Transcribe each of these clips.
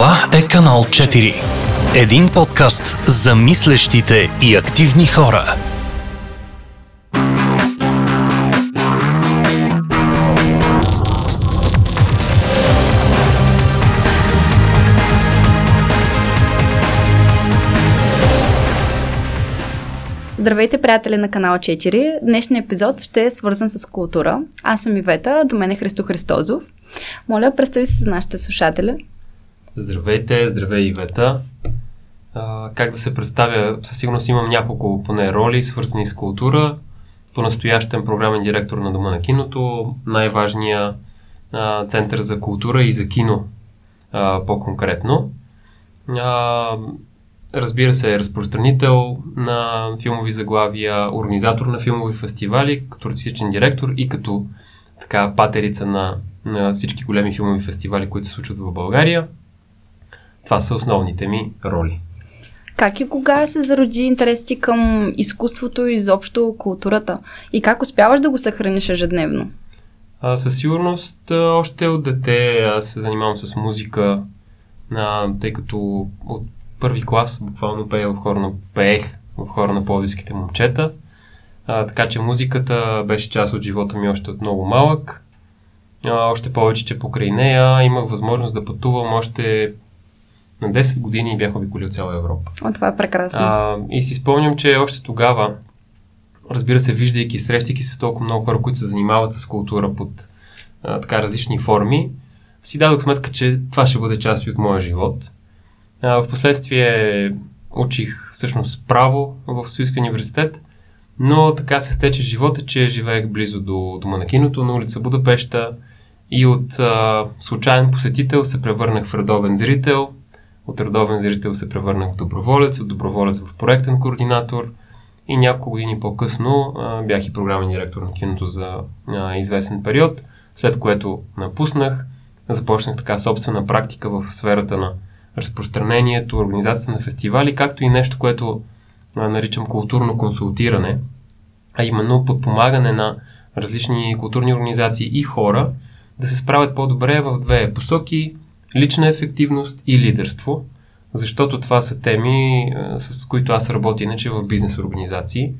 Това е канал 4. Един подкаст за мислещите и активни хора. Здравейте, приятели на канал 4. Днешният епизод ще е свързан с култура. Аз съм Ивета, до мен е Христо Христозов. Моля, представи се за нашите слушатели. Здравейте, здравей Ивета. А, как да се представя? Със сигурност имам няколко поне роли, свързани с култура. По-настоящен програмен директор на Дома на киното, най-важния а, център за култура и за кино а, по-конкретно. А, разбира се, разпространител на филмови заглавия, организатор на филмови фестивали, като артистичен директор и като така патерица на, на всички големи филмови фестивали, които се случват в България. Това са основните ми роли. Как и кога се зароди интерес ти към изкуството и изобщо културата? И как успяваш да го съхраниш ежедневно? А, със сигурност, още от дете аз се занимавам с музика, а, тъй като от първи клас буквално пея в хора на, пеех в хора на пловдивските момчета. А, така че музиката беше част от живота ми още от много малък. А, още повече, че покрай нея имах възможност да пътувам още на 10 години бях обиколил цяла Европа. О, това е прекрасно. А, и си спомням, че още тогава, разбира се, виждайки, срещайки се с толкова много хора, които се занимават с култура под а, така различни форми, си дадох сметка, че това ще бъде част от моя живот. А, впоследствие учих всъщност право в Союзския университет, но така се стече живота, че живеех близо до дома на киното на улица Будапешта и от а, случайен посетител се превърнах в редовен зрител – от редовен зрител се превърнах в доброволец, от доброволец в проектен координатор и няколко години по-късно а, бях и програмен директор на киното за а, известен период, след което напуснах, започнах така собствена практика в сферата на разпространението, организацията на фестивали, както и нещо, което а, наричам културно консултиране, а именно подпомагане на различни културни организации и хора да се справят по-добре в две посоки – лична ефективност и лидерство, защото това са теми, с които аз работя иначе в бизнес организации.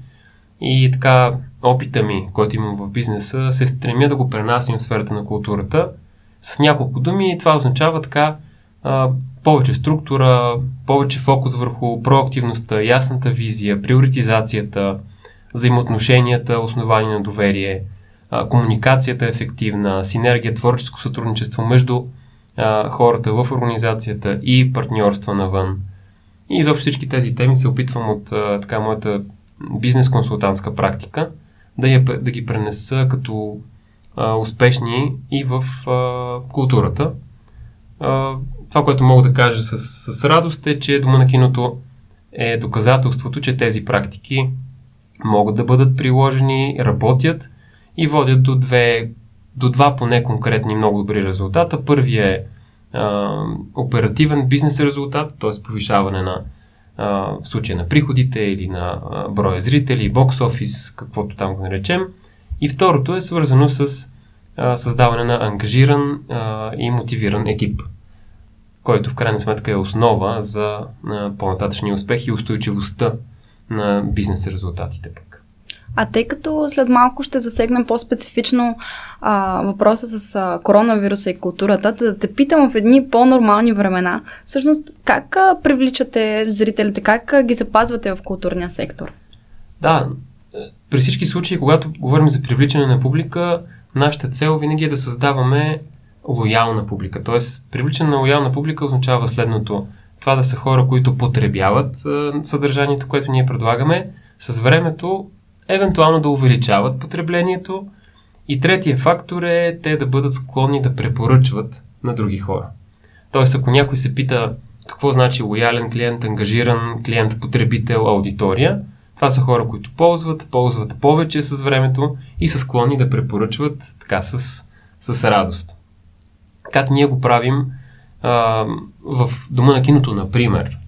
И така, опита ми, който имам в бизнеса, се стремя да го пренасям в сферата на културата. С няколко думи това означава така повече структура, повече фокус върху проактивността, ясната визия, приоритизацията, взаимоотношенията, основани на доверие, комуникацията е ефективна, синергия, творческо сътрудничество между а, хората в организацията и партньорства навън. И изобщо всички тези теми се опитвам от а, така моята бизнес-консултантска практика да, я, да ги пренеса като а, успешни и в а, културата. А, това, което мога да кажа с, с радост е, че Дома на киното е доказателството, че тези практики могат да бъдат приложени, работят и водят до две до два поне конкретни много добри резултата. Първият е а, оперативен бизнес резултат, т.е. повишаване на а, в случая на приходите или на а, броя зрители, бокс офис, каквото там го наречем. И второто е свързано с а, създаване на ангажиран а, и мотивиран екип, който в крайна сметка е основа за а, по-нататъчния успех и устойчивостта на бизнес резултатите. А тъй като след малко ще засегнем по-специфично а, въпроса с а, коронавируса и културата, да те питам в едни по-нормални времена, всъщност как а, привличате зрителите, как а, ги запазвате в културния сектор? Да, при всички случаи, когато говорим за привличане на публика, нашата цел винаги е да създаваме лоялна публика. Тоест, привличане на лоялна публика означава следното. Това да са хора, които потребяват съдържанието, което ние предлагаме. С времето евентуално да увеличават потреблението. И третия фактор е те да бъдат склонни да препоръчват на други хора. Тоест, ако някой се пита какво значи лоялен клиент, ангажиран клиент, потребител, аудитория, това са хора, които ползват, ползват повече с времето и са склонни да препоръчват така с, с радост. Как ние го правим а, в Дома на киното, например?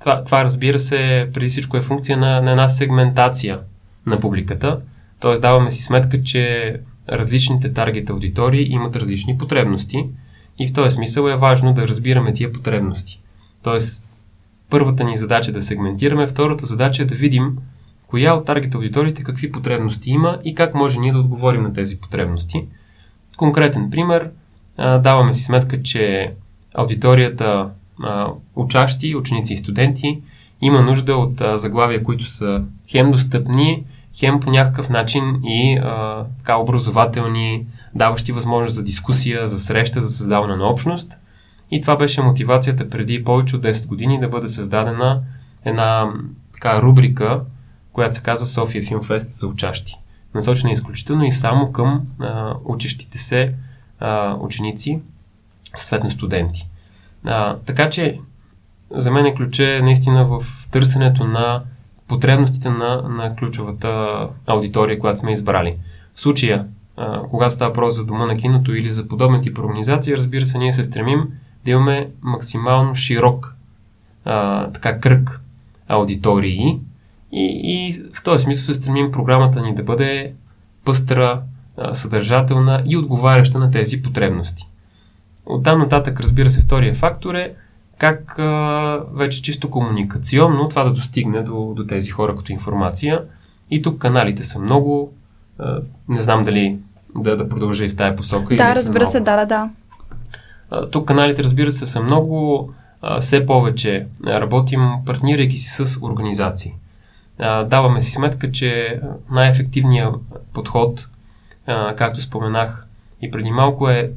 Това, това, разбира се, преди всичко е функция на, на една сегментация на публиката. Тоест, даваме си сметка, че различните таргет аудитории имат различни потребности и в този смисъл е важно да разбираме тия потребности. Тоест, първата ни задача е да сегментираме, втората задача е да видим коя от таргет аудиториите какви потребности има и как може ние да отговорим на тези потребности. Конкретен пример, даваме си сметка, че аудиторията учащи, ученици и студенти има нужда от заглавия, които са хем достъпни, хем по някакъв начин и а, така образователни, даващи възможност за дискусия, за среща, за създаване на общност. И това беше мотивацията преди повече от 10 години да бъде създадена една така рубрика, която се казва София Филмфест за учащи. Насочена изключително и само към а, учещите се а, ученици, съответно студенти. А, така че за мен е ключе наистина в търсенето на потребностите на, на ключовата аудитория, която сме избрали. В случая, а, когато става въпрос за дома на киното или за подобен тип организации, разбира се, ние се стремим да имаме максимално широк а, така кръг аудитории и, и в този смисъл се стремим програмата ни да бъде пъстра, съдържателна и отговаряща на тези потребности. Оттам нататък, разбира се, втория фактор е как а, вече чисто комуникационно това да достигне до, до тези хора като информация. И тук каналите са много. А, не знам дали да, да продължа и в тая посока. Да, разбира се, да, да, да. А, тук каналите, разбира се, са много. А, все повече работим, партнирайки си с организации. А, даваме си сметка, че най-ефективният подход, а, както споменах и преди малко, е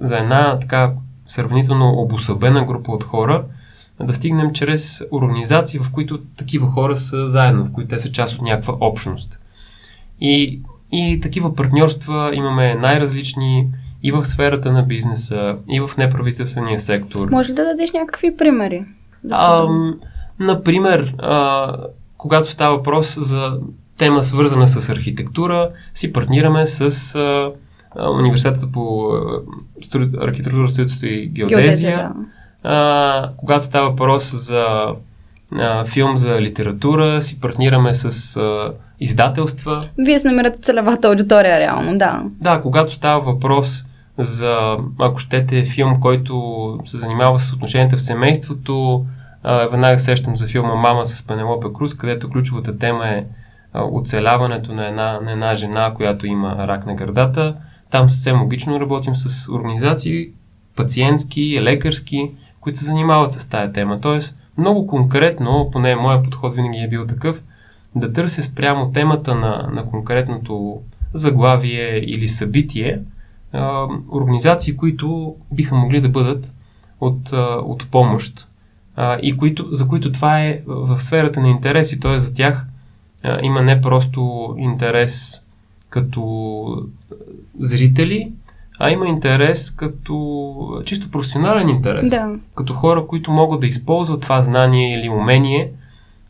за една така сравнително обосъбена група от хора, да стигнем чрез организации, в които такива хора са заедно, в които те са част от някаква общност. И, и такива партньорства имаме най-различни и в сферата на бизнеса, и в неправителствения сектор. Може ли да дадеш някакви примери? А, например, а, когато става въпрос за тема свързана с архитектура, си партнираме с а, университета по архитектура, строителство и геодезия. геодезия да. а, когато става въпрос за а, филм за литература, си партнираме с а, издателства. Вие се намирате целевата аудитория, реално, да. Да, когато става въпрос за, ако щете, филм, който се занимава с отношенията в семейството, а, веднага сещам за филма Мама с Пенелопе Круз, където ключовата тема е оцеляването на една, на една жена, която има рак на гърдата. Там съвсем логично работим с организации, пациентски, лекарски, които се занимават с тая тема. Тоест, много конкретно, поне моят подход винаги е бил такъв, да търся спрямо темата на, на конкретното заглавие или събитие, а, организации, които биха могли да бъдат от, а, от помощ а, и които, за които това е в сферата на интереси, т.е. за тях а, има не просто интерес като зрители, а има интерес като чисто професионален интерес. Да. Като хора, които могат да използват това знание или умение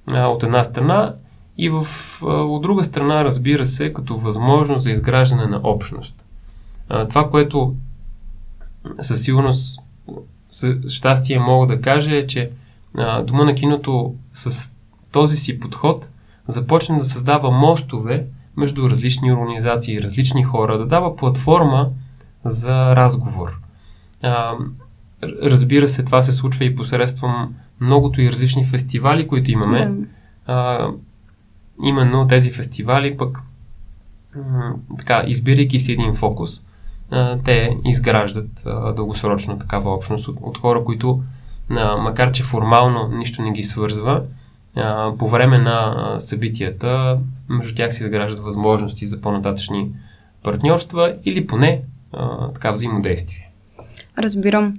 а, от една страна и в, а, от друга страна, разбира се, като възможност за изграждане на общност. А, това, което със сигурност с щастие мога да кажа е, че а, Дома на киното с този си подход започна да създава мостове между различни организации, различни хора, да дава платформа за разговор. А, разбира се, това се случва и посредством многото и различни фестивали, които имаме. Да. А, именно тези фестивали пък така, избирайки си един фокус, а, те изграждат а, дългосрочно такава общност от, от хора, които а, макар че формално нищо не ги свързва, по време на събитията между тях се изграждат възможности за по-нататъчни партньорства или поне а, така взаимодействие. Разбирам.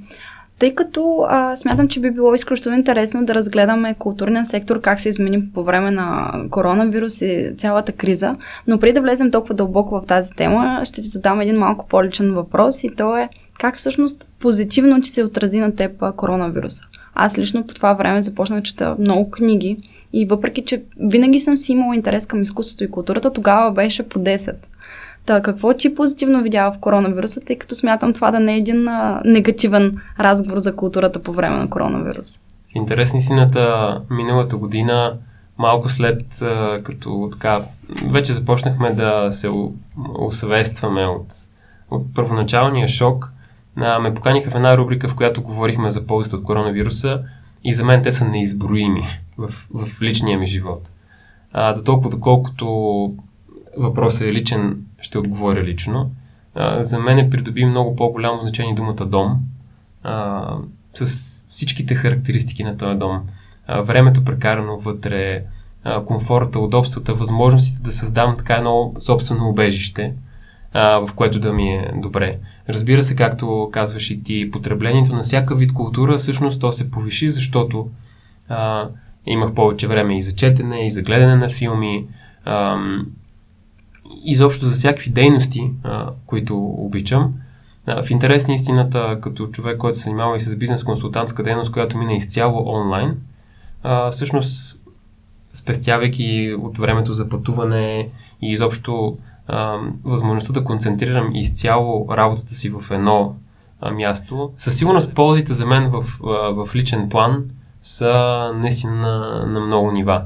Тъй като а, смятам, че би било изключително интересно да разгледаме културния сектор, как се измени по време на коронавирус и цялата криза, но преди да влезем толкова дълбоко в тази тема, ще ти задам един малко по-личен въпрос и то е как всъщност позитивно ти се отрази на теб коронавируса. Аз лично по това време започнах да чета много книги и въпреки, че винаги съм си имала интерес към изкуството и културата, тогава беше по 10. Та, какво ти позитивно видява в коронавируса, тъй като смятам това да не е един а, негативен разговор за културата по време на коронавируса? В интересни сината миналата година, малко след а, като така, вече започнахме да се усъвестваме от, от първоначалния шок, а, ме поканиха в една рубрика, в която говорихме за ползите от коронавируса и за мен те са неизброими в, в личния ми живот. А, до толкова, доколкото въпросът е личен, ще отговоря лично. А, за мен е придоби много по-голямо значение думата дом, а, с всичките характеристики на този дом. А, времето прекарано вътре, а, комфорта, удобствата, възможностите да създам така едно собствено убежище, в което да ми е добре. Разбира се, както казваш и ти, потреблението на всяка вид култура, всъщност то се повиши, защото а, имах повече време и за четене, и за гледане на филми, а, изобщо за всякакви дейности, а, които обичам. А, в интерес на истината, като човек, който се занимава и с бизнес-консултантска дейност, която мина изцяло онлайн, а, всъщност спестявайки от времето за пътуване и изобщо възможността да концентрирам изцяло работата си в едно а, място. Със сигурност ползите за мен в, а, в личен план са наистина на, на много нива.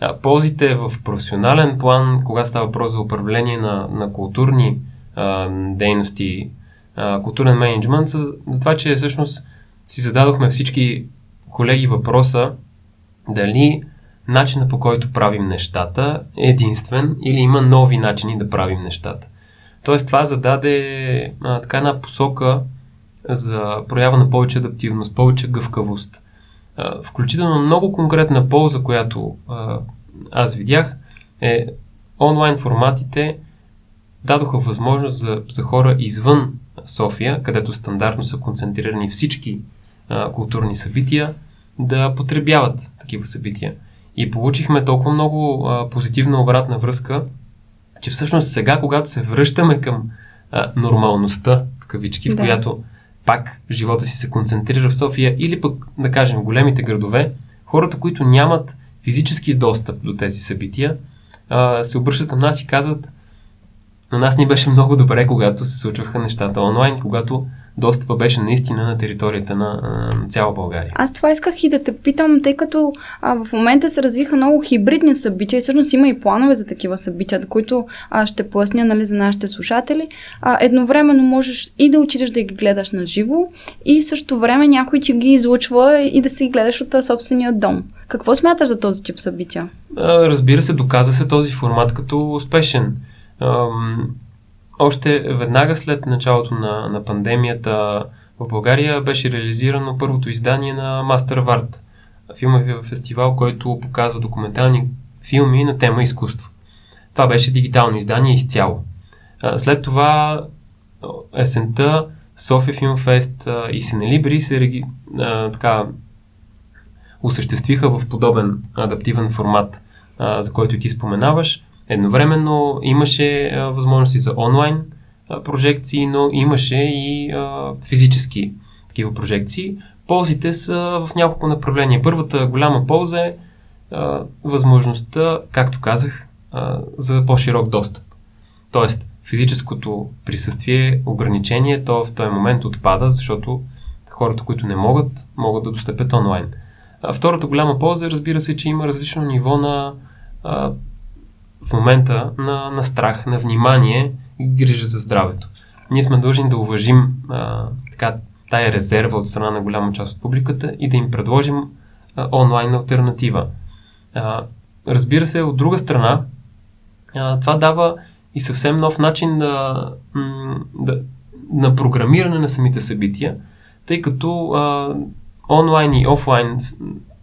А, ползите в професионален план, кога става въпрос за управление на, на културни а, дейности, а, културен менеджмент, са за това, че всъщност си зададохме всички колеги въпроса дали начина по който правим нещата е единствен или има нови начини да правим нещата. Тоест това зададе а, така една посока за проява на повече адаптивност, повече гъвкавост. А, включително много конкретна полза, която а, аз видях, е онлайн форматите дадоха възможност за, за хора извън София, където стандартно са концентрирани всички а, културни събития, да потребяват такива събития. И получихме толкова много а, позитивна обратна връзка, че всъщност сега, когато се връщаме към а, нормалността, в кавички, да. в която пак живота си се концентрира в София или пък, да кажем, големите градове, хората, които нямат физически достъп до тези събития, а, се обръщат към нас и казват, на нас ни беше много добре, когато се случваха нещата онлайн, когато достъпа беше наистина на територията на, на цяла България. Аз това исках и да те питам, тъй като а, в момента се развиха много хибридни събития и всъщност има и планове за такива събития, които а, ще поясня нали, за нашите слушатели. А, едновременно можеш и да отидеш да ги гледаш на живо и в същото време някой ти ги излучва и да си ги гледаш от собствения дом. Какво смяташ за този тип събития? А, разбира се, доказа се този формат като успешен. Още веднага след началото на, на пандемията в България беше реализирано първото издание на Master of Art, филмов фестивал, който показва документални филми на тема изкуство. Това беше дигитално издание изцяло. След това есента София Филм Фест и Сенелибри се реги, а, така, осъществиха в подобен адаптивен формат, а, за който ти споменаваш. Едновременно имаше възможности за онлайн прожекции, но имаше и физически такива прожекции. Ползите са в няколко направления. Първата голяма полза е възможността, както казах, за по-широк достъп. Тоест, физическото присъствие, ограничение, то в този момент отпада, защото хората, които не могат, могат да достъпят онлайн. Втората голяма полза е, разбира се, че има различно ниво на в момента на, на страх, на внимание и грижа за здравето. Ние сме длъжни да уважим а, така, тая резерва от страна на голяма част от публиката и да им предложим а, онлайн альтернатива. А, разбира се, от друга страна, а, това дава и съвсем нов начин на, да, на програмиране на самите събития, тъй като а, онлайн и офлайн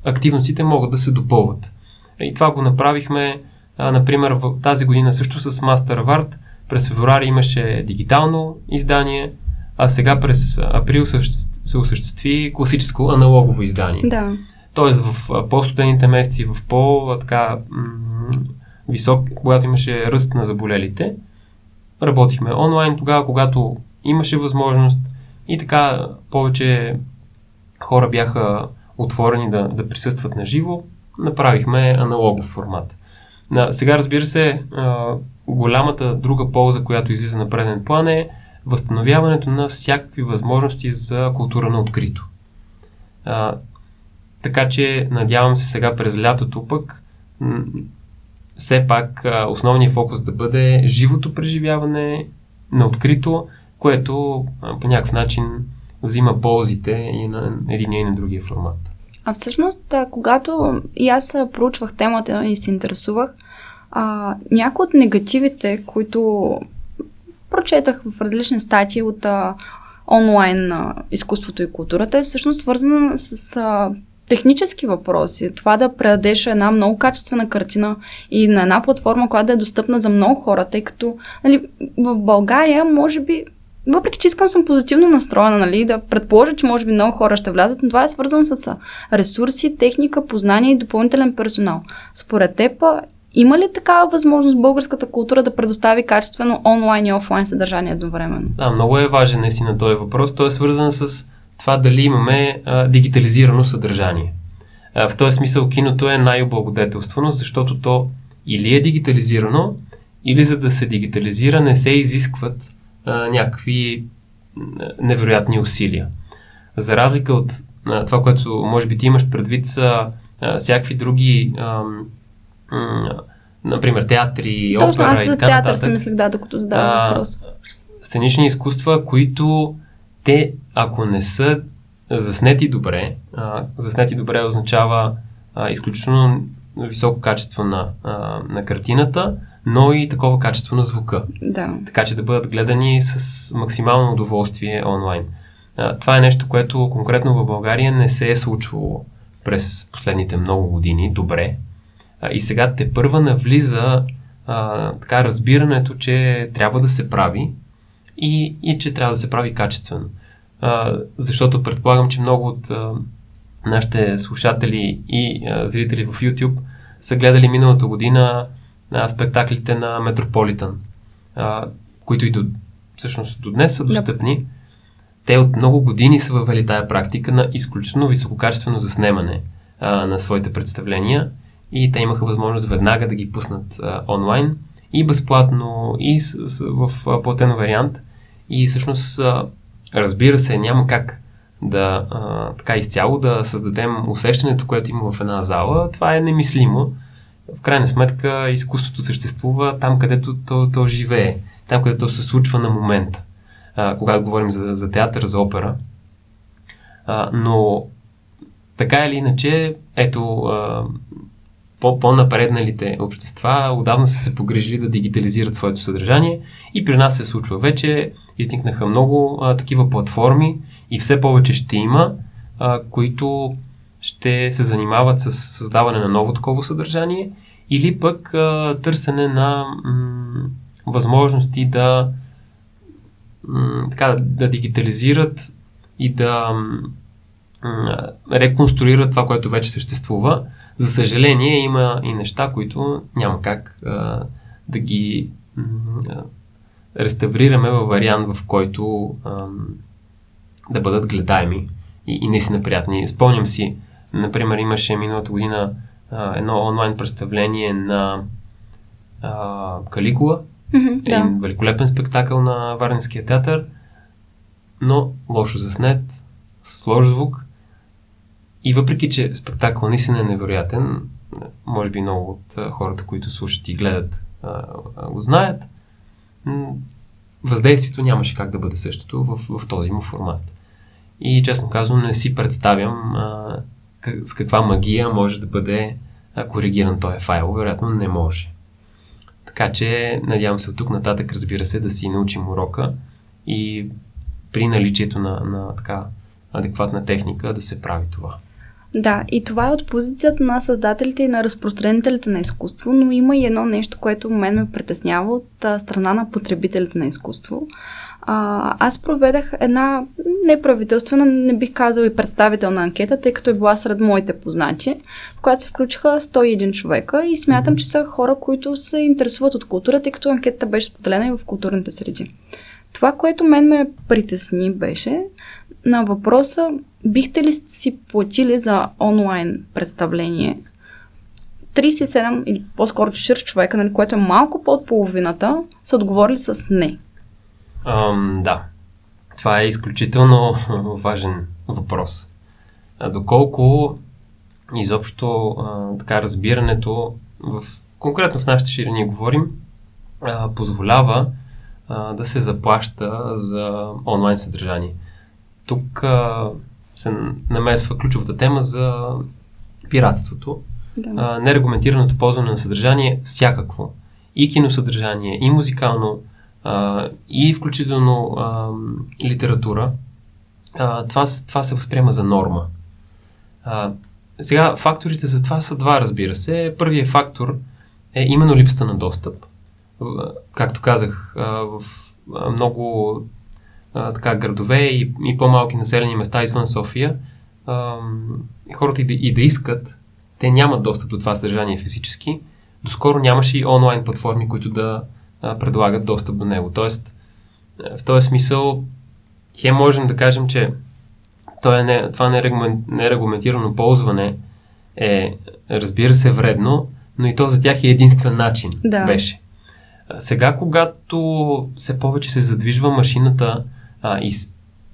активностите могат да се допълват. И това го направихме а, например, в тази година също с Master Art през февруари имаше дигитално издание, а сега през април се осъществи класическо аналогово издание. Да. Тоест в по-студените месеци, в по-така висок, когато имаше ръст на заболелите, работихме онлайн тогава, когато имаше възможност и така повече хора бяха отворени да, да присъстват на живо, направихме аналогов формат. На, сега, разбира се, а, голямата друга полза, която излиза на преден план е възстановяването на всякакви възможности за култура на открито. А, така че, надявам се сега през лятото пък м- все пак а, основният фокус да бъде живото преживяване на открито, което а, по някакъв начин взима ползите и на един и на другия формат. А всъщност, когато и аз проучвах темата и се интересувах, а, някои от негативите, които прочетах в различни статии от а, онлайн а, изкуството и културата, е всъщност свързана с а, технически въпроси. Това да предадеш една много качествена картина и на една платформа, която да е достъпна за много хора, тъй като нали, в България, може би, въпреки че искам съм позитивно настроена, нали, да предположа, че може би много хора ще влязат, но това е свързано с ресурси, техника, познание и допълнителен персонал. Според теб, има ли такава възможност българската култура да предостави качествено онлайн и офлайн съдържание едновременно? Да, много е важен наистина този въпрос. Той е свързан с това дали имаме а, дигитализирано съдържание. А, в този смисъл киното е най-облагодетелствано, защото то или е дигитализирано, или за да се дигитализира не се изискват а, някакви невероятни усилия. За разлика от а, това, което може би ти имаш предвид са а, всякакви други а, а, например, театри, Точно, опера аз и за театър нататък. си мислех, да, докато задавам въпрос. Сценични изкуства, които те, ако не са заснети добре, а, заснети добре означава а, изключително високо качество на, а, на картината, но и такова качество на звука. Да. Така че да бъдат гледани с максимално удоволствие онлайн. А, това е нещо, което конкретно в България не се е случвало през последните много години добре. А, и сега те първа навлиза а, така разбирането, че трябва да се прави и, и че трябва да се прави качествено. А, защото предполагам, че много от а, нашите слушатели и а, зрители в YouTube са гледали миналата година а, спектаклите на Метрополитън, а, които и до, всъщност до днес са достъпни. Те от много години са въвели тая практика на изключително висококачествено заснемане а, на своите представления и те имаха възможност веднага да ги пуснат а, онлайн и безплатно, и с, с, в а, платен вариант. И всъщност, а, разбира се, няма как да а, така изцяло да създадем усещането, което има в една зала. Това е немислимо. В крайна сметка, изкуството съществува там, където то, то живее, там, където се случва на момента, когато говорим за, за театър, за опера. А, но така или иначе, ето, а, по- по-напредналите общества отдавна са се погрежили да дигитализират своето съдържание и при нас се случва вече. Изникнаха много а, такива платформи и все повече ще има, а, които ще се занимават с създаване на ново такова съдържание или пък а, търсене на м- възможности да, м- така, да дигитализират и да м- реконструират това, което вече съществува. За съжаление, има и неща, които няма как а, да ги м- реставрираме във вариант, в който а, да бъдат гледаеми и, и наистина приятни. Спомням си, например, имаше миналата година а, едно онлайн представление на а, Каликула, Мгм, да. един великолепен спектакъл на Варненския театър, но лошо заснет, с лош звук. И въпреки, че спектакъл наистина е невероятен, може би много от а, хората, които слушат и гледат, а, а, го знаят, въздействието нямаше как да бъде същото в, в този му формат. И честно казвам, не си представям а, с каква магия може да бъде коригиран този файл. Вероятно не може. Така че, надявам се от тук нататък, разбира се, да си научим урока и при наличието на, на така адекватна техника да се прави това. Да, и това е от позицията на създателите и на разпространителите на изкуство, но има и едно нещо, което мен ме притеснява от страна на потребителите на изкуство. А, аз проведах една неправителствена, не бих казала и представителна анкета, тъй като е била сред моите познати, в която се включиха 101 човека и смятам, че са хора, които се интересуват от култура, тъй като анкетата беше споделена и в културните среди. Това, което мен ме притесни, беше на въпроса бихте ли си платили за онлайн представление 37 или по-скоро 40 човека, нали, което е малко под половината, са отговорили с не. Ам, да, това е изключително важен въпрос. А, доколко изобщо а, така разбирането в, конкретно в нашите ширини говорим, а, позволява а, да се заплаща за онлайн съдържание. Тук а, се намесва ключовата тема за пиратството. Да. А, нерегламентираното ползване на съдържание всякакво. И киносъдържание, и музикално, а, и включително а, литература. А, това, това се възприема за норма. А, сега, факторите за това са два, разбира се. Първият фактор е именно липсата на достъп. Както казах, в много така, градове и, и по-малки населени места извън София, хората и да, и да искат, те нямат достъп до това съдържание физически. Доскоро нямаше и онлайн платформи, които да предлагат достъп до него. Тоест, в този смисъл, хем можем да кажем, че това, е не, това нерегламентирано ползване е, разбира се, вредно, но и то за тях е единствен начин. Да. Беше. Сега, когато все повече се задвижва машината а, и,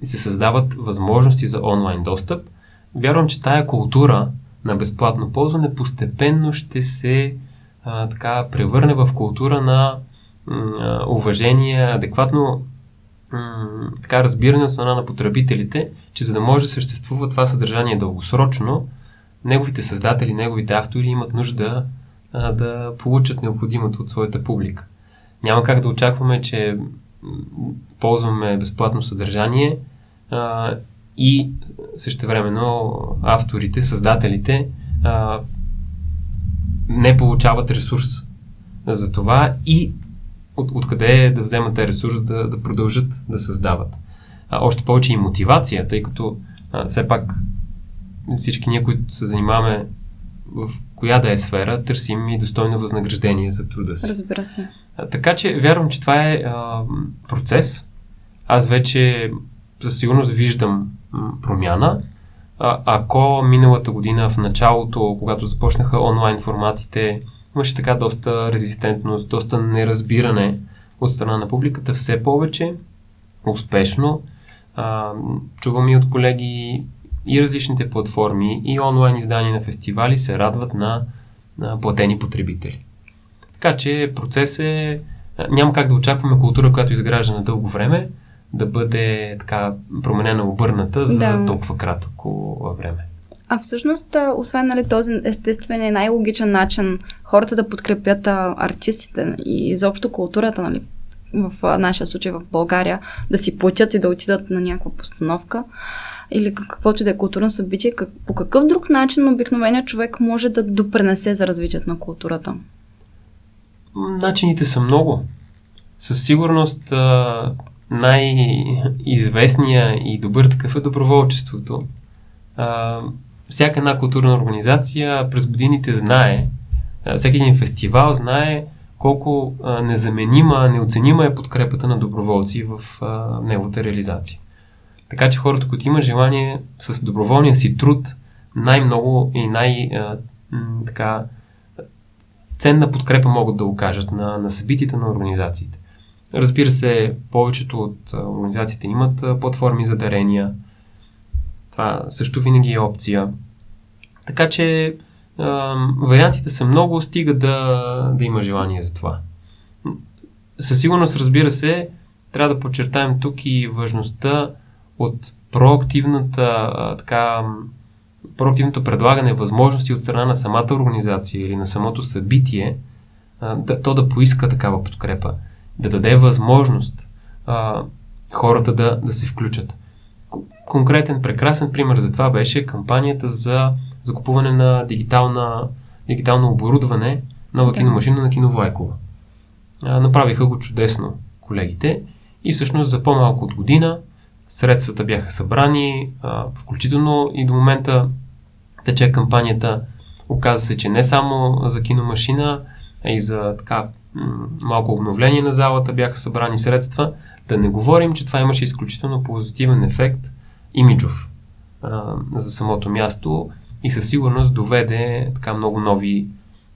и се създават възможности за онлайн достъп, вярвам, че тая култура на безплатно ползване постепенно ще се а, така превърне в култура на уважение, адекватно така разбиране от страна на потребителите, че за да може да съществува това съдържание дългосрочно, неговите създатели, неговите автори имат нужда да получат необходимото от своята публика. Няма как да очакваме, че ползваме безплатно съдържание а, и същевременно авторите, създателите а, не получават ресурс за това и от, откъде е да вземат ресурс да, да продължат да създават. А, още повече и мотивация, тъй като а, все пак всички ние, които се занимаваме в коя да е сфера, търсим и достойно възнаграждение за труда си. Разбира се. А, така че вярвам, че това е а, процес. Аз вече със сигурност виждам промяна. А, ако миналата година в началото, когато започнаха онлайн форматите, имаше така доста резистентност, доста неразбиране от страна на публиката, все повече успешно. А, чувам и от колеги и различните платформи и онлайн издания на фестивали се радват на, на платени потребители. Така че процес е... Няма как да очакваме култура, която изгражда на дълго време, да бъде така променена, обърната за да. толкова кратко време. А всъщност, освен нали, този естествен и най-логичен начин хората да подкрепят а, артистите и изобщо културата, нали, в нашия случай в България, да си платят и да отидат на някаква постановка или каквото и да е културно събитие, как, по какъв друг начин обикновеният човек може да допренесе за развитието на културата? Начините са много. Със сигурност най-известния и добър такъв е доброволчеството всяка една културна организация през годините знае, всеки един фестивал знае колко незаменима, неоценима е подкрепата на доброволци в неговата реализация. Така че хората, които имат желание с доброволния си труд, най-много и най- така ценна подкрепа могат да окажат на, на събитията на организациите. Разбира се, повечето от организациите имат платформи за дарения, това също винаги е опция. Така че а, вариантите са много, стига да, да има желание за това. Със сигурност, разбира се, трябва да подчертаем тук и важността от проактивната, а, така, проактивното предлагане възможности от страна на самата организация или на самото събитие, а, да, то да поиска такава подкрепа, да даде възможност а, хората да, да се включат конкретен, прекрасен пример за това беше кампанията за закупуване на дигитална, дигитално оборудване, нова да. киномашина на Киновайкова. Направиха го чудесно колегите и всъщност за по-малко от година средствата бяха събрани, а, включително и до момента тече кампанията. Оказа се, че не само за киномашина, а и за така малко обновление на залата бяха събрани средства. Да не говорим, че това имаше изключително позитивен ефект имиджов а, за самото място и със сигурност доведе така много нови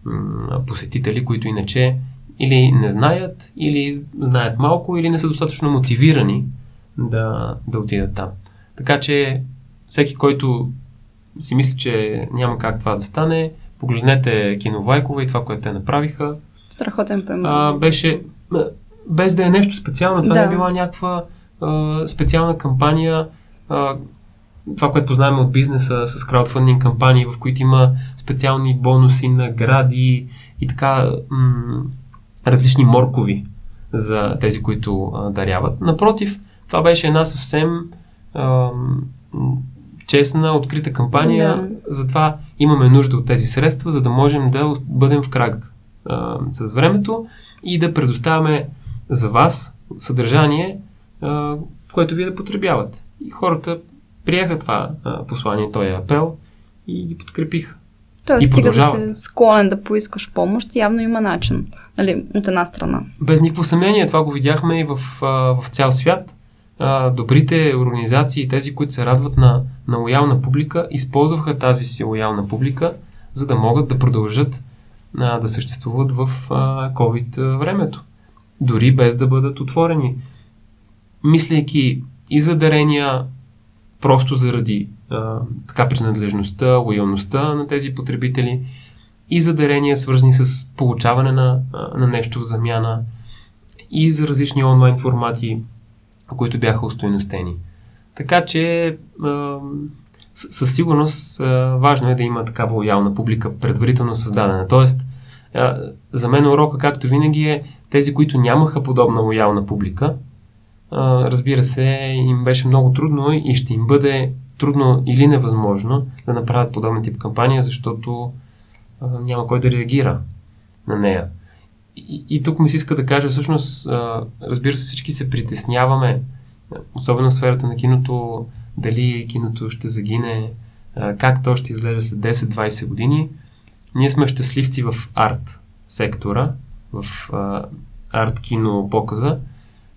м- посетители, които иначе или не знаят, или знаят малко, или не са достатъчно мотивирани да, да отидат там. Така че всеки, който си мисли, че няма как това да стане, погледнете кино Вайкова и това, което те направиха. Страхотен пример. А, беше без да е нещо специално. Това Да. не е била някаква а, специална кампания. А, това, което познаваме от бизнеса с краудфандинг кампании, в които има специални бонуси, награди и така м- различни моркови за тези, които а, даряват. Напротив, това беше една съвсем а, честна, открита кампания. Да. Затова имаме нужда от тези средства, за да можем да бъдем в крак а, с времето и да предоставяме за вас съдържание, а, което вие да потребявате. И хората приеха това а, послание, този апел и ги подкрепиха. Тоест, И стига да се склонен да поискаш помощ, явно има начин, нали, от една страна. Без никакво съмнение, това го видяхме и в, в цял свят. Добрите организации, тези, които се радват на, на лоялна публика, използваха тази си лоялна публика, за да могат да продължат да съществуват в COVID времето. Дори без да бъдат отворени. Мислейки и за дарения, просто заради а, така принадлежността, лоялността на тези потребители, и за дарения, свързани с получаване на, на нещо в замяна, и за различни онлайн формати, които бяха устойностени. Така че а, със сигурност а, важно е да има такава лоялна публика, предварително създадена. Тоест, а, за мен урока, както винаги е, тези, които нямаха подобна лоялна публика, разбира се, им беше много трудно и ще им бъде трудно или невъзможно да направят подобен тип кампания, защото а, няма кой да реагира на нея. И, и тук ми се иска да кажа, всъщност, а, разбира се, всички се притесняваме, особено в сферата на киното, дали киното ще загине, а, как то ще изглежда след 10-20 години. Ние сме щастливци в арт сектора, в а, арт кино показа,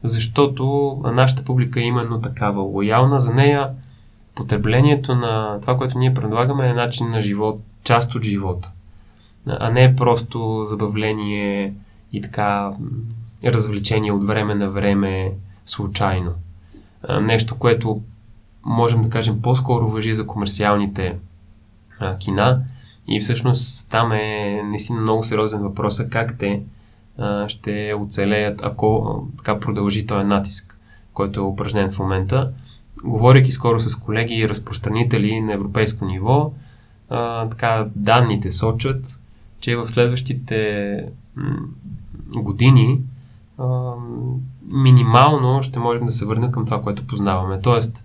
защото нашата публика е именно такава лоялна. За нея потреблението на това, което ние предлагаме е начин на живот, част от живота, а не просто забавление и така развлечение от време на време случайно. Нещо, което можем да кажем по-скоро въжи за комерциалните кина и всъщност там е наистина много сериозен въпрос как те ще оцелеят, ако така продължи този натиск, който е упражнен в момента. Говорейки скоро с колеги и разпространители на европейско ниво, а, така данните сочат, че в следващите години а, минимално ще можем да се върнем към това, което познаваме. Тоест,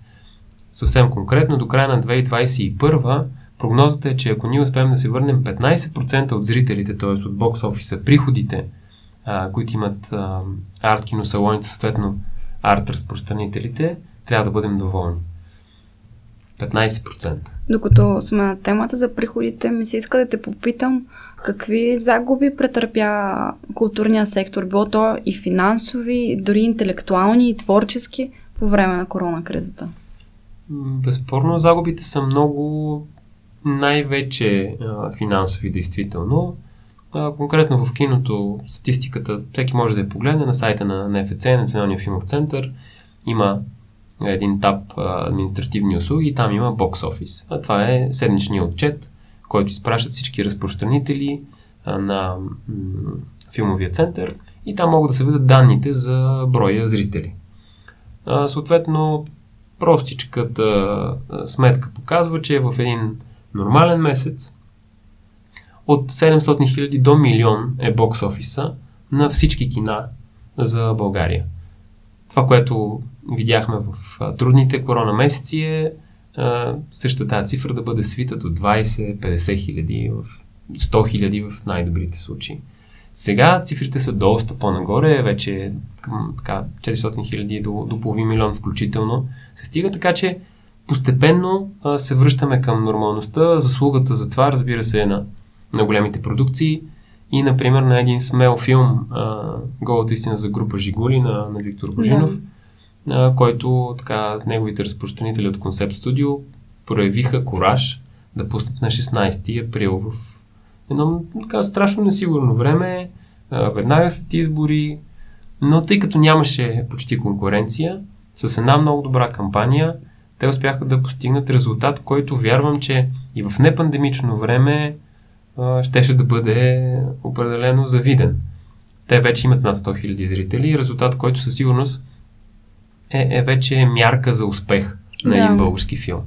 съвсем конкретно, до края на 2021 прогнозата е, че ако ние успеем да се върнем 15% от зрителите, т.е. от бокс офиса, приходите, а, които имат а, арт киносалоните, съответно арт разпространителите, трябва да бъдем доволни. 15%. Докато сме на темата за приходите, ми се иска да те попитам какви загуби претърпя културния сектор, било то и финансови, дори интелектуални и творчески по време на корона кризата. Безспорно, загубите са много най-вече а, финансови, действително. А, конкретно в киното, статистиката, всеки може да я погледне на сайта на НФЦ, Националния филмов център. Има един таб а, административни услуги и там има бокс офис. А това е седмичният отчет, който изпращат всички разпространители на м, филмовия център и там могат да се видят данните за броя зрители. А, съответно, простичката сметка показва, че в един нормален месец от 700 000 до милион е бокс офиса на всички кина за България. Това, което видяхме в трудните корона месеци е същата тази цифра да бъде свита до 20-50 хиляди, в 100 хиляди в най-добрите случаи. Сега цифрите са доста по-нагоре, вече към така, 400 хиляди до, до половин милион включително се стига, така че постепенно а, се връщаме към нормалността. Заслугата за това, разбира се, е на, на големите продукции. И, например, на един смел филм а, Голата истина за група Жигули на, на Виктор Божинов, а, който така неговите разпространители от Концепт Студио проявиха кораж да пуснат на 16 април в едно така страшно несигурно време, а, веднага след избори, но тъй като нямаше почти конкуренция, с една много добра кампания, те успяха да постигнат резултат, който вярвам, че и в непандемично време а, щеше да бъде определено завиден. те вече имат над 100 000 зрители, резултат, който със сигурност е, е вече мярка за успех на Да. един български филм.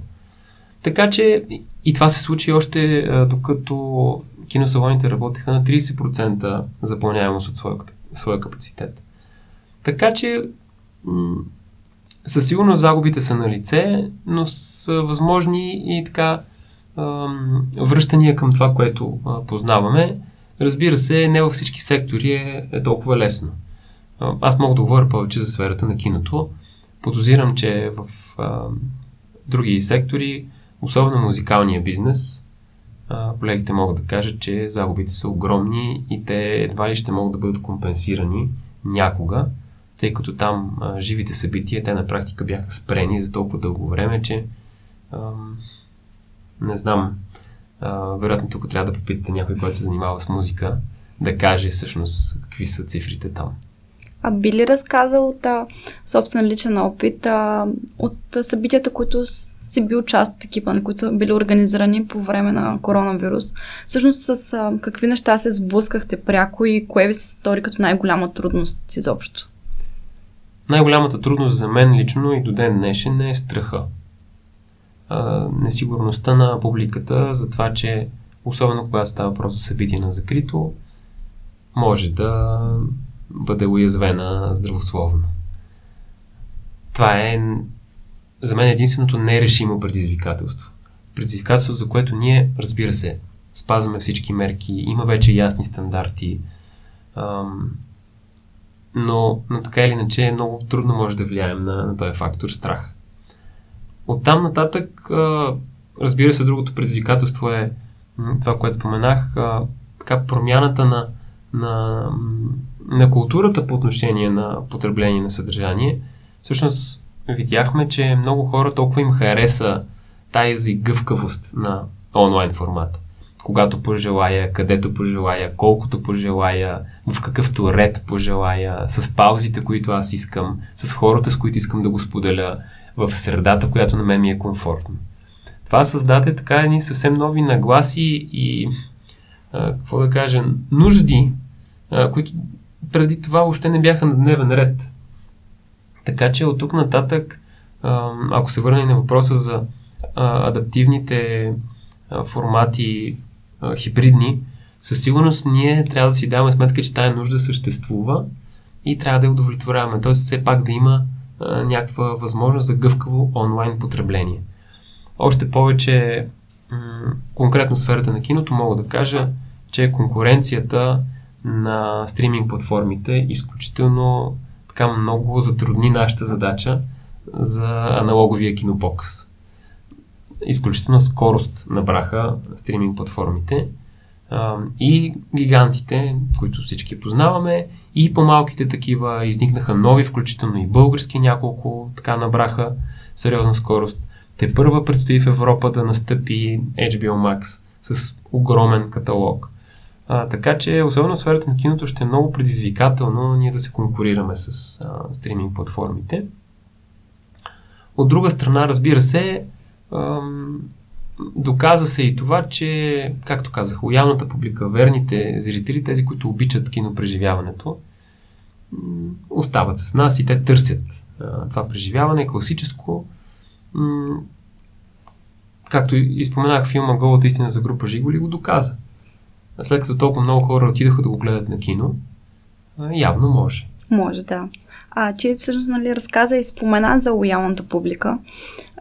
Така че и това се случи още а, докато киносалоните работеха на 30% запълняемост от своя, своя капацитет. Така че м- със сигурност загубите са на лице, но са възможни и така връщания към това, което познаваме. Разбира се, не във всички сектори е, е толкова лесно. Аз мога да говоря повече за сферата на киното. Подозирам, че в а, други сектори, особено музикалния бизнес, а, колегите могат да кажат, че загубите са огромни и те едва ли ще могат да бъдат компенсирани някога, тъй като там а, живите събития, те на практика бяха спрени за толкова дълго време, че не знам, а, вероятно тук трябва да попитате някой, който се занимава с музика, да каже всъщност какви са цифрите там. А би ли разказал от а, собствен личен опит, а, от събитията, които си бил част от екипа, на които са били организирани по време на коронавирус? Всъщност с а, какви неща се сблъскахте пряко и кое ви се стори като най-голяма трудност изобщо? Най-голямата трудност за мен лично и до ден днешен е страха. А, несигурността на публиката за това, че особено когато става въпрос за събитие на закрито, може да бъде уязвена здравословно. Това е за мен единственото нерешимо предизвикателство. Предизвикателство, за което ние, разбира се, спазваме всички мерки, има вече ясни стандарти, ам, но, но така или иначе е много трудно може да влияем на, на този фактор страх. От там нататък, разбира се, другото предизвикателство е това, което споменах, така промяната на, на, на културата по отношение на потребление на съдържание. Всъщност видяхме, че много хора толкова им хареса тази гъвкавост на онлайн формата. Когато пожелая, където пожелая, колкото пожелая, в какъвто ред пожелая, с паузите, които аз искам, с хората, с които искам да го споделя, в средата, която на мен ми е комфортно. Това създаде така едни съвсем нови нагласи и, а, какво да кажа, нужди, а, които преди това въобще не бяха на дневен ред. Така че от тук нататък, а, ако се върне на въпроса за а, адаптивните а, формати, а, хибридни, със сигурност ние трябва да си даваме сметка, че тая нужда съществува и трябва да я удовлетворяваме. Тоест все пак да има някаква възможност за гъвкаво онлайн потребление. Още повече, м- конкретно в сферата на киното, мога да кажа, че конкуренцията на стриминг платформите изключително така много затрудни нашата задача за аналоговия кинопоказ. Изключителна скорост набраха стриминг платформите и гигантите, които всички познаваме, и по-малките такива изникнаха нови, включително и български няколко, така набраха сериозна скорост. Те първа предстои в Европа да настъпи HBO Max с огромен каталог. А, така че, особено в сферата на киното, ще е много предизвикателно ние да се конкурираме с а, стриминг платформите. От друга страна, разбира се, ам, доказа се и това, че, както казах, лоялната публика, верните зрители, тези, които обичат кинопреживяването, остават с нас и те търсят това преживяване, класическо. Както и споменах, филма Голата истина за група Жиголи го доказа. След като толкова много хора отидаха да го гледат на кино, явно може. Може, да. А ти всъщност нали, разказа и спомена за лоялната публика.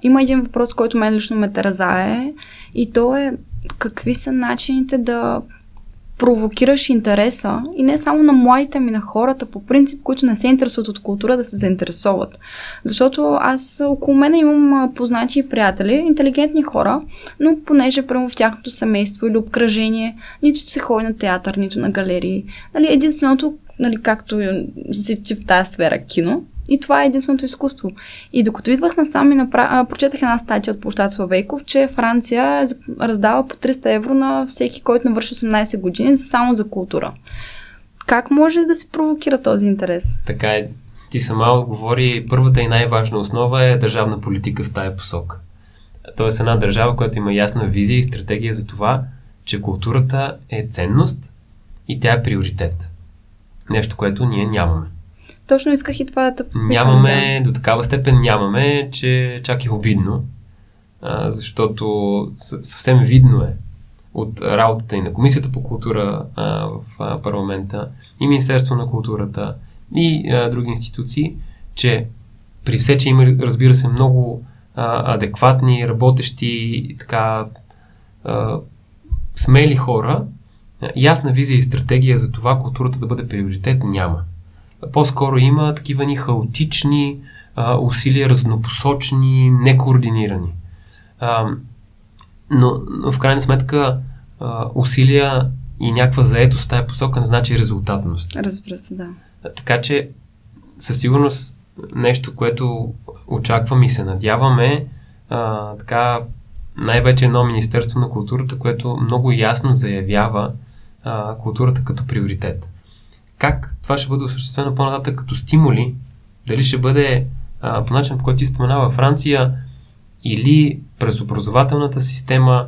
Има един въпрос, който мен лично ме тързае и то е какви са начините да провокираш интереса и не само на младите ми, на хората по принцип, които не се интересуват от култура, да се заинтересуват. Защото аз около мен имам познати и приятели, интелигентни хора, но понеже прямо в тяхното семейство или обкръжение нито се ходи на театър, нито на галерии. Нали, единственото, нали, както си в тази сфера кино, и това е единственото изкуство. И докато идвах насам и напра... прочетах една статия от площад Славейков, че Франция раздава по 300 евро на всеки, който навърши 18 години, само за култура. Как може да се провокира този интерес? Така е. Ти сама отговори, първата и най-важна основа е държавна политика в тая посока. Тоест една държава, която има ясна визия и стратегия за това, че културата е ценност и тя е приоритет. Нещо, което ние нямаме. Точно исках и това да. Нямаме, да. до такава степен нямаме, че чак е обидно, а, защото съвсем видно е от работата и на Комисията по култура а, в а, парламента, и Министерство на културата, и а, други институции, че при все, че има, разбира се, много а, адекватни, работещи, така а, смели хора, ясна визия и стратегия за това културата да бъде приоритет няма. По-скоро има такива ни хаотични а, усилия, разнопосочни, некоординирани. А, но, но в крайна сметка а, усилия и някаква заетост в тази посока не значи резултатност. Разбира се, да. Така че със сигурност нещо, което очаквам и се надяваме, а, така най-вече едно Министерство на културата, което много ясно заявява а, културата като приоритет. Как това ще бъде осъществено по-нататък като стимули, дали ще бъде а, по начин, по който ти споменава Франция, или през образователната система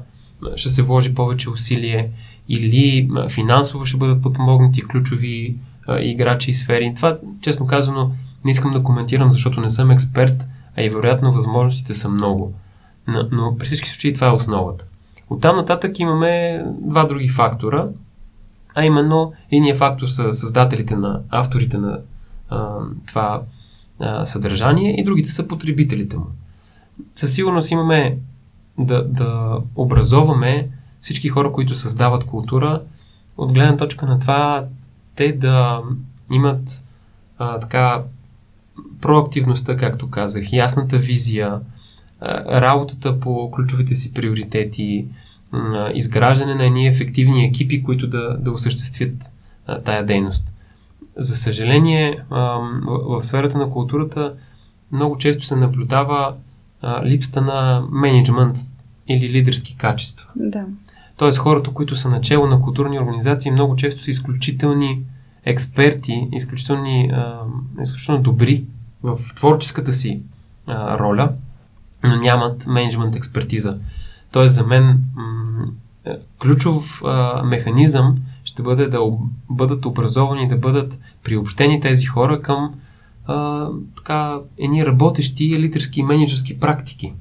ще се вложи повече усилие, или финансово ще бъдат подпомогнати ключови а, играчи и сфери. Това, честно казано, не искам да коментирам, защото не съм експерт, а и вероятно възможностите са много. Но, но при всички случаи това е основата. Оттам нататък имаме два други фактора, а именно единият фактор са създателите на авторите на а, това а, съдържание и другите са потребителите му. Със сигурност имаме да, да образоваме всички хора, които създават култура, от гледна точка на това те да имат а, така проактивността, както казах, ясната визия, работата по ключовите си приоритети, изграждане на едни ефективни екипи, които да, да осъществят тая дейност. За съжаление, в, в сферата на културата много често се наблюдава липсата на менеджмент или лидерски качества. Да. Тоест хората, които са начало на културни организации, много често са изключителни експерти, изключителни, изключително добри в творческата си а, роля, но нямат менеджмент експертиза. Тоест за мен м- е, ключов а, механизъм ще бъде да об, бъдат образовани, да бъдат приобщени тези хора към а, така, едни работещи лидерски и менеджерски практики.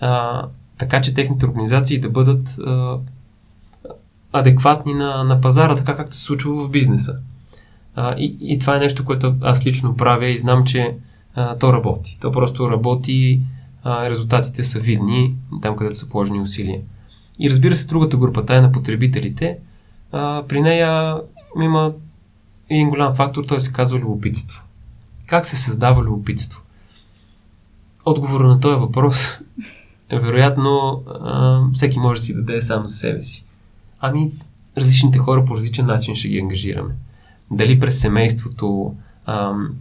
А, така че техните организации да бъдат а, адекватни на, на пазара, така както се случва в бизнеса. А, и, и това е нещо, което аз лично правя и знам, че а, то работи. То просто работи, а, резултатите са видни там, където са положени усилия. И разбира се, другата група, тая на потребителите, а, при нея има един голям фактор, той се казва любопитство. Как се създава любопитство? Отговорът на този въпрос е вероятно а, всеки може да си даде сам за себе си. Ами, различните хора по различен начин ще ги ангажираме. Дали през семейството ам,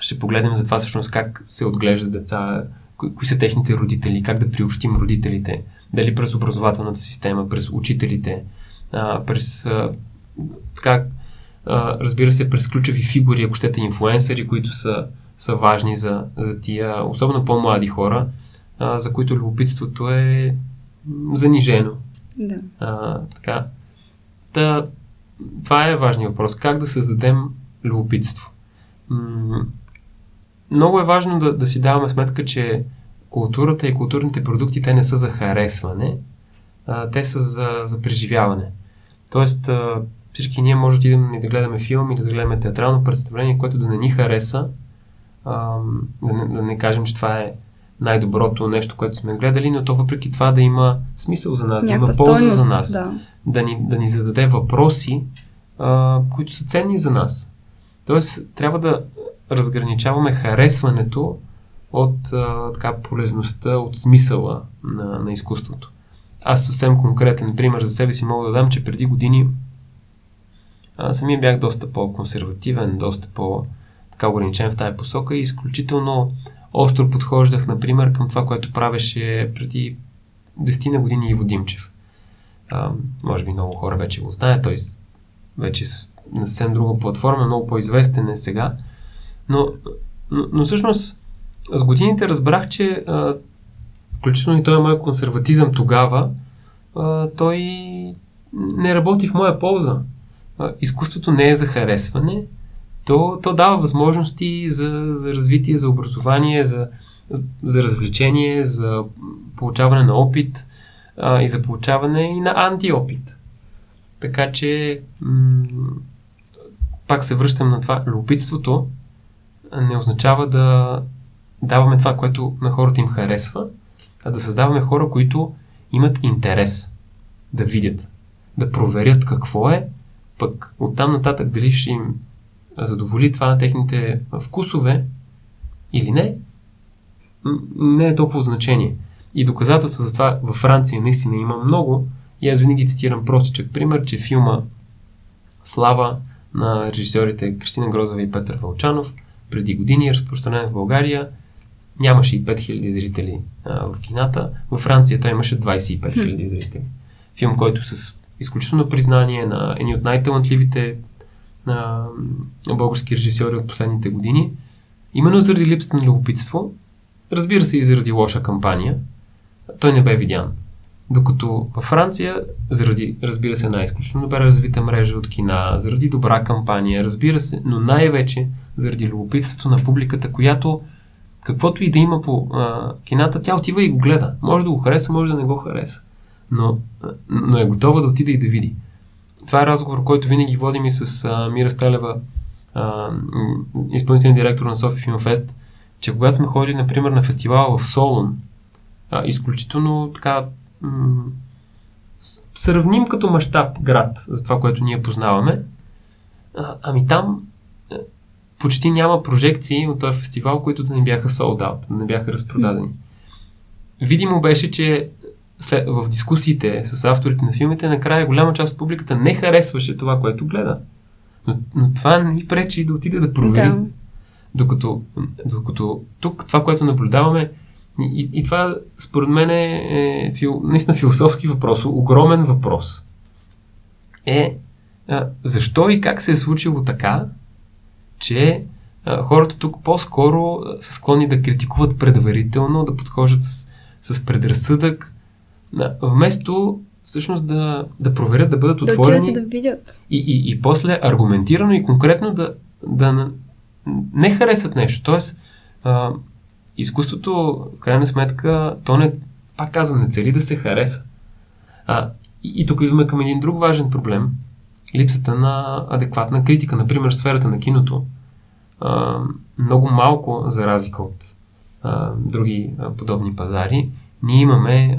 ще погледнем за това всъщност как се отглеждат деца, кои, кои са техните родители, как да приобщим родителите, дали през образователната система, през учителите, а, през а, така, а, разбира се, през ключови фигури, ако щете инфуенсъри, които са, са важни за, за тия, особено по-млади хора, а, за които любопитството е занижено. Да. А, така. Та, това е важният въпрос. Как да създадем любопитство? М- много е важно да, да си даваме сметка, че културата и културните продукти, те не са за харесване, а, те са за, за преживяване. Тоест, а, всички ние може да идем и да гледаме филм или да гледаме театрално представление, което да не ни хареса, а, да, не, да не кажем, че това е най-доброто нещо, което сме гледали, но то въпреки това да има смисъл за нас, Някаква да има полза стойност, за нас, да. да, ни, да ни зададе въпроси, а, които са ценни за нас. Тоест, трябва да разграничаваме харесването от а, така, полезността, от смисъла на, на изкуството. Аз съвсем конкретен пример за себе си мога да дам, че преди години а, самия бях доста по-консервативен, доста по-така ограничен в тази посока и изключително остро подхождах, например, към това, което правеше преди 10 на години Иво Димчев. А, може би много хора вече го знаят, той вече на съвсем друга платформа, много по-известен е сега. Но, но, но всъщност с годините разбрах, че а, включително и той е мой консерватизъм тогава, а, той не работи в моя полза. а, изкуството не е за харесване, то, то дава възможности за, за развитие, за образование, за, за развлечение, за получаване на опит а, и за получаване и на антиопит. Така че м- пак се връщам на това. Любопитството не означава да даваме това, което на хората им харесва, а да създаваме хора, които имат интерес да видят, да проверят какво е, пък оттам нататък дали ще им задоволи това на техните вкусове или не, не е толкова значение. И доказателства за това във Франция наистина има много. И аз винаги цитирам простичък пример, че филма Слава на режисьорите Кристина Грозова и Петър Вълчанов преди години разпространен в България. Нямаше и 5000 зрители а, в кината. Във Франция той имаше 25 000 зрители. Филм, който с изключително признание на едни от най-талантливите а, български режисьори от последните години. Именно заради липсата на любопитство, разбира се и заради лоша кампания, той не бе видян. Докато във Франция, заради, разбира се, една изключително добре развита мрежа от кина, заради добра кампания, разбира се, но най-вече заради любопитството на публиката, която каквото и да има по а, кината, тя отива и го гледа. Може да го хареса, може да не го хареса. Но, но е готова да отиде и да види. Това е разговор, който винаги водим и с а, Мира Сталева, а, изпълнителен директор на Софи Филмфест, че когато сме ходили, например, на фестивала в Солун, а, изключително така м- сравним като мащаб град за това, което ние познаваме, а, ами там а, почти няма прожекции от този фестивал, които да не бяха sold out, да не бяха разпродадени. Видимо беше, че след, в дискусиите с авторите на филмите, накрая голяма част от публиката не харесваше това, което гледа. Но, но това не ни пречи да отиде да провери. Да. Докато, докато тук това, което наблюдаваме, и, и това според мен е, е фил, наистина философски въпрос, огромен въпрос. Е а, защо и как се е случило така, че а, хората тук по-скоро са склонни да критикуват предварително, да подхождат с, с предразсъдък, да, вместо всъщност да, да проверят, да бъдат да отворени. Да видят. И, и, и после аргументирано и конкретно да, да не харесат нещо. Тоест, а, изкуството, в крайна сметка, то не, пак казвам, не цели да се хареса. А, и, и тук идваме към един друг важен проблем. Липсата на адекватна критика. Например, сферата на киното. Много малко, за разлика от други подобни пазари, ние имаме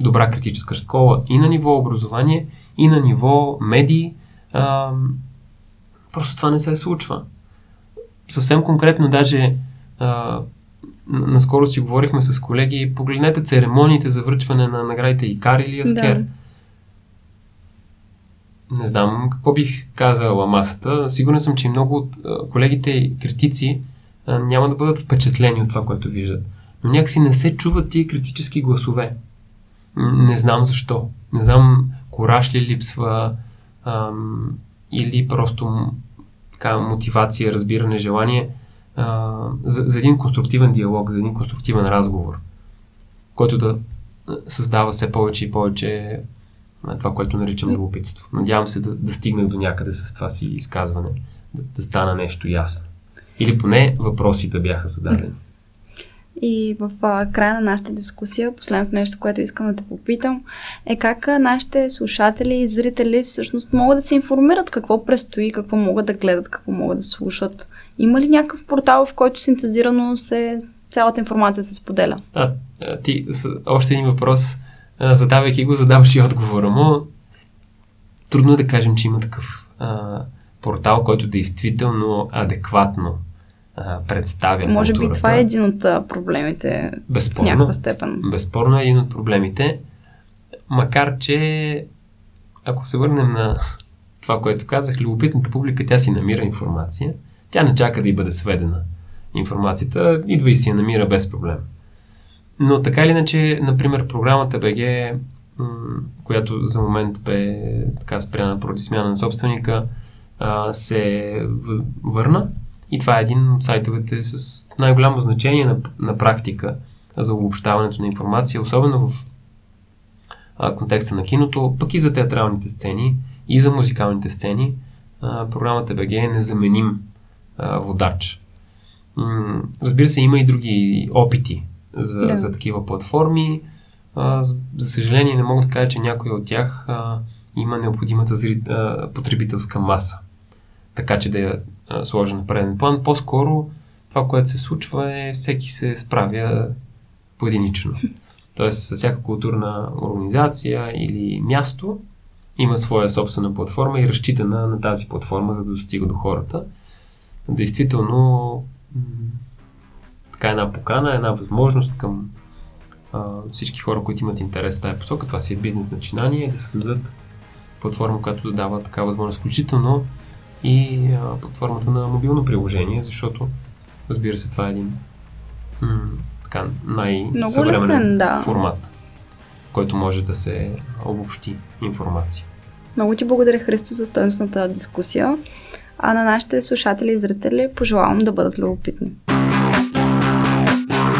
добра критическа школа и на ниво образование, и на ниво медии. Просто това не се случва. Съвсем конкретно, даже наскоро си говорихме с колеги, погледнете церемониите за връчване на наградите Икар или Аскер. Да. Не знам какво бих казала масата. Сигурен съм, че и много от колегите и критици няма да бъдат впечатлени от това, което виждат. Но някакси не се чуват тия критически гласове. Не знам защо. Не знам кораж ли липсва ам, или просто така мотивация, разбиране, желание а, за, за един конструктивен диалог, за един конструктивен разговор, който да създава все повече и повече на това, което наричам любопитство. Надявам се да, да стигнах до някъде с това си изказване, да, да стана нещо ясно. Или поне въпроси да бяха зададени. И в а, края на нашата дискусия, последното нещо, което искам да те попитам, е как а, нашите слушатели и зрители всъщност могат да се информират какво предстои, какво могат да гледат, какво могат да слушат. Има ли някакъв портал, в който синтезирано се цялата информация се споделя? А, ти, с, още един въпрос, задавайки го, задаваш и отговора му. Трудно е да кажем, че има такъв а, портал, който действително адекватно представя Може културата. би това е един от проблемите Безспорно, в някаква степен. Безспорно е един от проблемите, макар че ако се върнем на това, което казах, любопитната публика, тя си намира информация. Тя не чака да й бъде сведена информацията, идва и си я намира без проблем. Но така или иначе, например, програмата БГ, която за момент бе така спряна поради смяна на собственика, се върна. И това е един от сайтовете с най-голямо значение на, на практика за обобщаването на информация, особено в контекста на киното, пък и за театралните сцени и за музикалните сцени, програмата БГ е незаменим водач. Разбира се, има и други опити за, Да. за такива платформи. А, за, съжаление, не мога да кажа, че някой от тях а, има необходимата зри, а, потребителска маса, така че да я а, сложи на преден план. По-скоро това, което се случва е всеки се справя поединично. Тоест, всяка културна организация или място има своя собствена платформа и разчита на, на тази платформа, за да достига до хората. Действително, така една покана, една възможност към а, всички хора, които имат интерес в тази посока, това си е бизнес начинание, да се създадат платформа, която да дава така възможност, включително и а, платформата на мобилно приложение, защото, разбира се, това е един м- така най-съвременен да. формат, който може да се обобщи информация. Много ти благодаря, Христо, за стойностната дискусия. А на нашите слушатели и зрители пожелавам да бъдат любопитни.